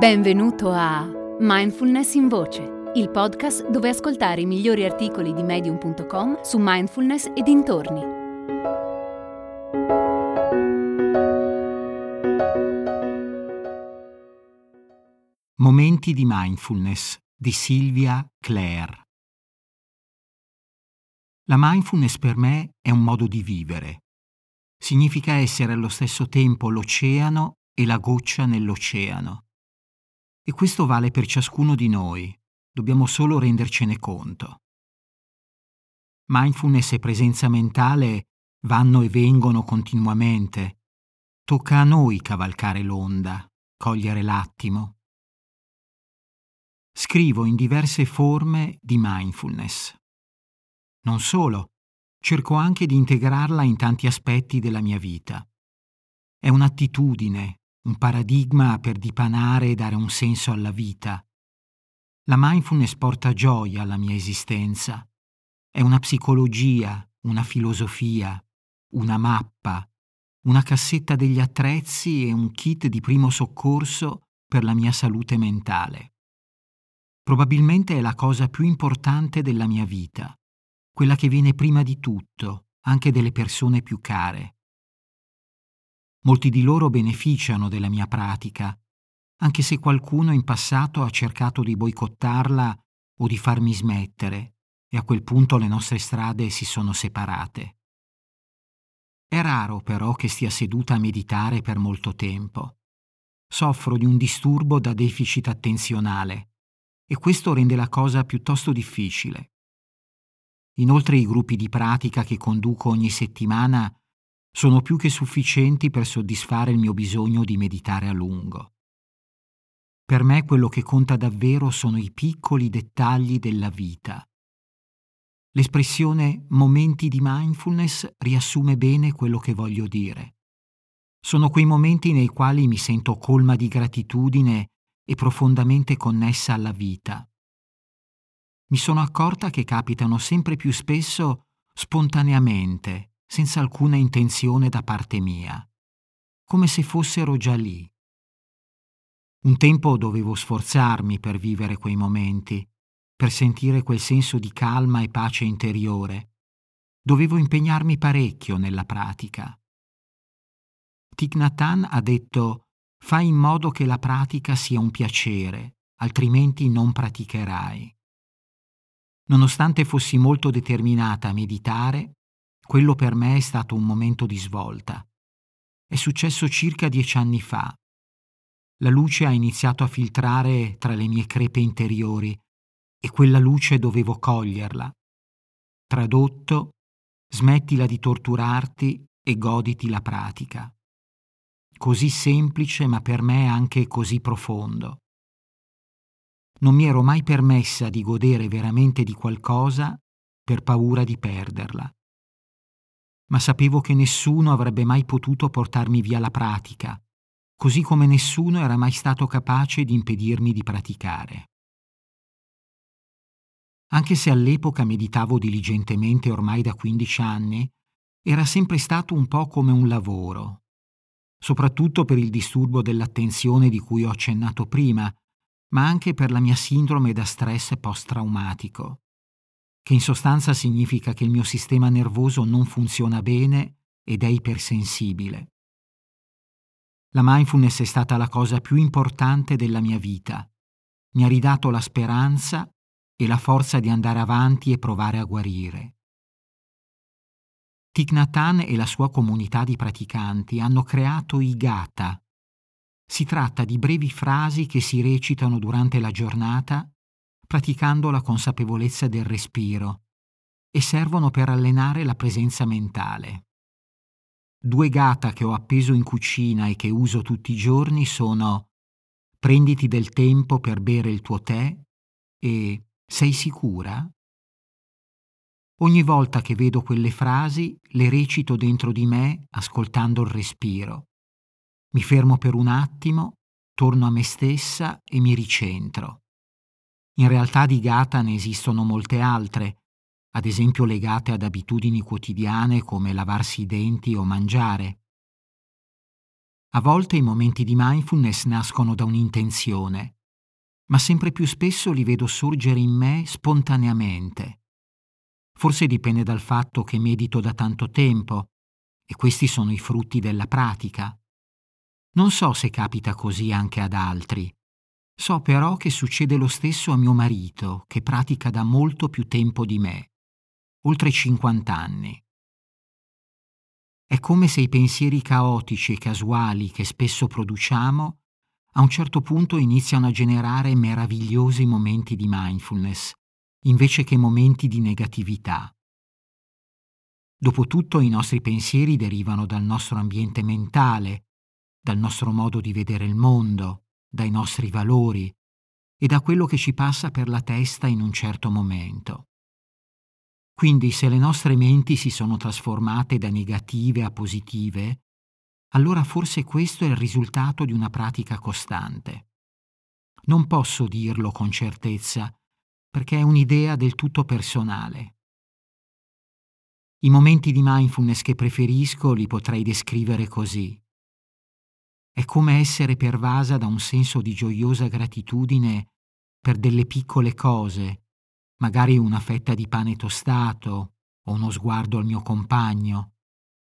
Benvenuto a Mindfulness in Voce, il podcast dove ascoltare i migliori articoli di medium.com su mindfulness e dintorni. Momenti di mindfulness di Silvia Clare. La mindfulness per me è un modo di vivere. Significa essere allo stesso tempo l'oceano e la goccia nell'oceano e questo vale per ciascuno di noi, dobbiamo solo rendercene conto. Mindfulness e presenza mentale vanno e vengono continuamente. Tocca a noi cavalcare l'onda, cogliere l'attimo. Scrivo in diverse forme di mindfulness. Non solo, cerco anche di integrarla in tanti aspetti della mia vita. È un'attitudine, un paradigma per dipanare e dare un senso alla vita. La mindfulness porta gioia alla mia esistenza. È una psicologia, una filosofia, una mappa, una cassetta degli attrezzi e un kit di primo soccorso per la mia salute mentale. Probabilmente è la cosa più importante della mia vita, quella che viene prima di tutto, anche delle persone più care. Molti di loro beneficiano della mia pratica, anche se qualcuno in passato ha cercato di boicottarla o di farmi smettere, e a quel punto le nostre strade si sono separate. È raro però che stia seduta a meditare per molto tempo. Soffro di un disturbo da deficit attenzionale e questo rende la cosa piuttosto difficile. Inoltre i gruppi di pratica che conduco ogni settimana sono più che sufficienti per soddisfare il mio bisogno di meditare a lungo. Per me quello che conta davvero sono i piccoli dettagli della vita. L'espressione momenti di mindfulness riassume bene quello che voglio dire. Sono quei momenti nei quali mi sento colma di gratitudine e profondamente connessa alla vita. Mi sono accorta che capitano sempre più spesso spontaneamente senza alcuna intenzione da parte mia, come se fossero già lì. Un tempo dovevo sforzarmi per vivere quei momenti, per sentire quel senso di calma e pace interiore. Dovevo impegnarmi parecchio nella pratica. Hanh ha detto fai in modo che la pratica sia un piacere, altrimenti non praticherai. Nonostante fossi molto determinata a meditare, quello per me è stato un momento di svolta. È successo circa dieci anni fa. La luce ha iniziato a filtrare tra le mie crepe interiori e quella luce dovevo coglierla. Tradotto, smettila di torturarti e goditi la pratica. Così semplice ma per me anche così profondo. Non mi ero mai permessa di godere veramente di qualcosa per paura di perderla ma sapevo che nessuno avrebbe mai potuto portarmi via la pratica, così come nessuno era mai stato capace di impedirmi di praticare. Anche se all'epoca meditavo diligentemente ormai da 15 anni, era sempre stato un po' come un lavoro, soprattutto per il disturbo dell'attenzione di cui ho accennato prima, ma anche per la mia sindrome da stress post-traumatico che in sostanza significa che il mio sistema nervoso non funziona bene ed è ipersensibile. La mindfulness è stata la cosa più importante della mia vita. Mi ha ridato la speranza e la forza di andare avanti e provare a guarire. Thich Nhat e la sua comunità di praticanti hanno creato i Gata. Si tratta di brevi frasi che si recitano durante la giornata praticando la consapevolezza del respiro e servono per allenare la presenza mentale. Due gata che ho appeso in cucina e che uso tutti i giorni sono Prenditi del tempo per bere il tuo tè e Sei sicura? Ogni volta che vedo quelle frasi le recito dentro di me ascoltando il respiro. Mi fermo per un attimo, torno a me stessa e mi ricentro. In realtà di gata ne esistono molte altre, ad esempio legate ad abitudini quotidiane come lavarsi i denti o mangiare. A volte i momenti di mindfulness nascono da un'intenzione, ma sempre più spesso li vedo sorgere in me spontaneamente. Forse dipende dal fatto che medito da tanto tempo e questi sono i frutti della pratica. Non so se capita così anche ad altri. So però che succede lo stesso a mio marito, che pratica da molto più tempo di me, oltre 50 anni. È come se i pensieri caotici e casuali che spesso produciamo a un certo punto iniziano a generare meravigliosi momenti di mindfulness, invece che momenti di negatività. Dopotutto i nostri pensieri derivano dal nostro ambiente mentale, dal nostro modo di vedere il mondo, dai nostri valori e da quello che ci passa per la testa in un certo momento. Quindi se le nostre menti si sono trasformate da negative a positive, allora forse questo è il risultato di una pratica costante. Non posso dirlo con certezza, perché è un'idea del tutto personale. I momenti di mindfulness che preferisco li potrei descrivere così. È come essere pervasa da un senso di gioiosa gratitudine per delle piccole cose magari una fetta di pane tostato o uno sguardo al mio compagno.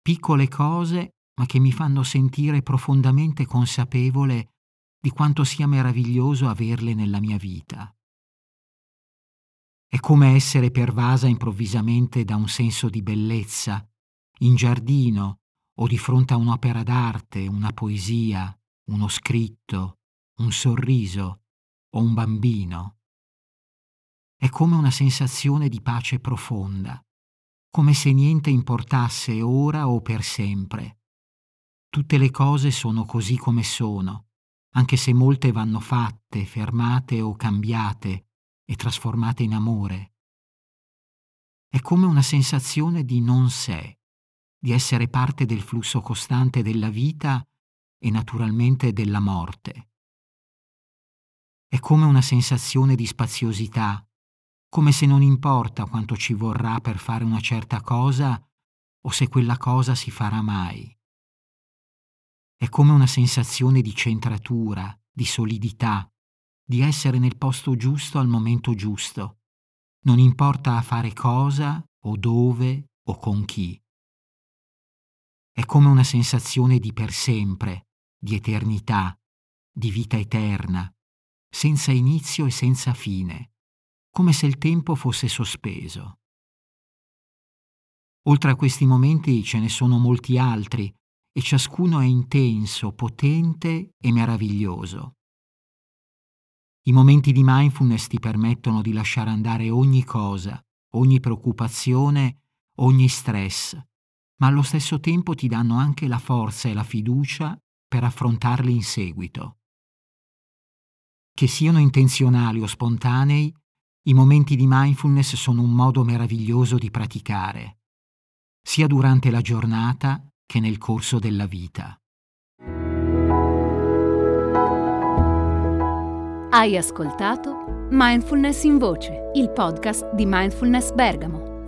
Piccole cose, ma che mi fanno sentire profondamente consapevole di quanto sia meraviglioso averle nella mia vita. È come essere pervasa improvvisamente da un senso di bellezza, in giardino o di fronte a un'opera d'arte, una poesia, uno scritto, un sorriso o un bambino. È come una sensazione di pace profonda, come se niente importasse ora o per sempre. Tutte le cose sono così come sono, anche se molte vanno fatte, fermate o cambiate e trasformate in amore. È come una sensazione di non sé, di essere parte del flusso costante della vita e naturalmente della morte. È come una sensazione di spaziosità, come se non importa quanto ci vorrà per fare una certa cosa o se quella cosa si farà mai. È come una sensazione di centratura, di solidità, di essere nel posto giusto al momento giusto. Non importa a fare cosa o dove o con chi. È come una sensazione di per sempre, di eternità, di vita eterna, senza inizio e senza fine come se il tempo fosse sospeso. Oltre a questi momenti ce ne sono molti altri e ciascuno è intenso, potente e meraviglioso. I momenti di mindfulness ti permettono di lasciare andare ogni cosa, ogni preoccupazione, ogni stress, ma allo stesso tempo ti danno anche la forza e la fiducia per affrontarli in seguito. Che siano intenzionali o spontanei, i momenti di mindfulness sono un modo meraviglioso di praticare, sia durante la giornata che nel corso della vita. Hai ascoltato Mindfulness in Voce, il podcast di Mindfulness Bergamo,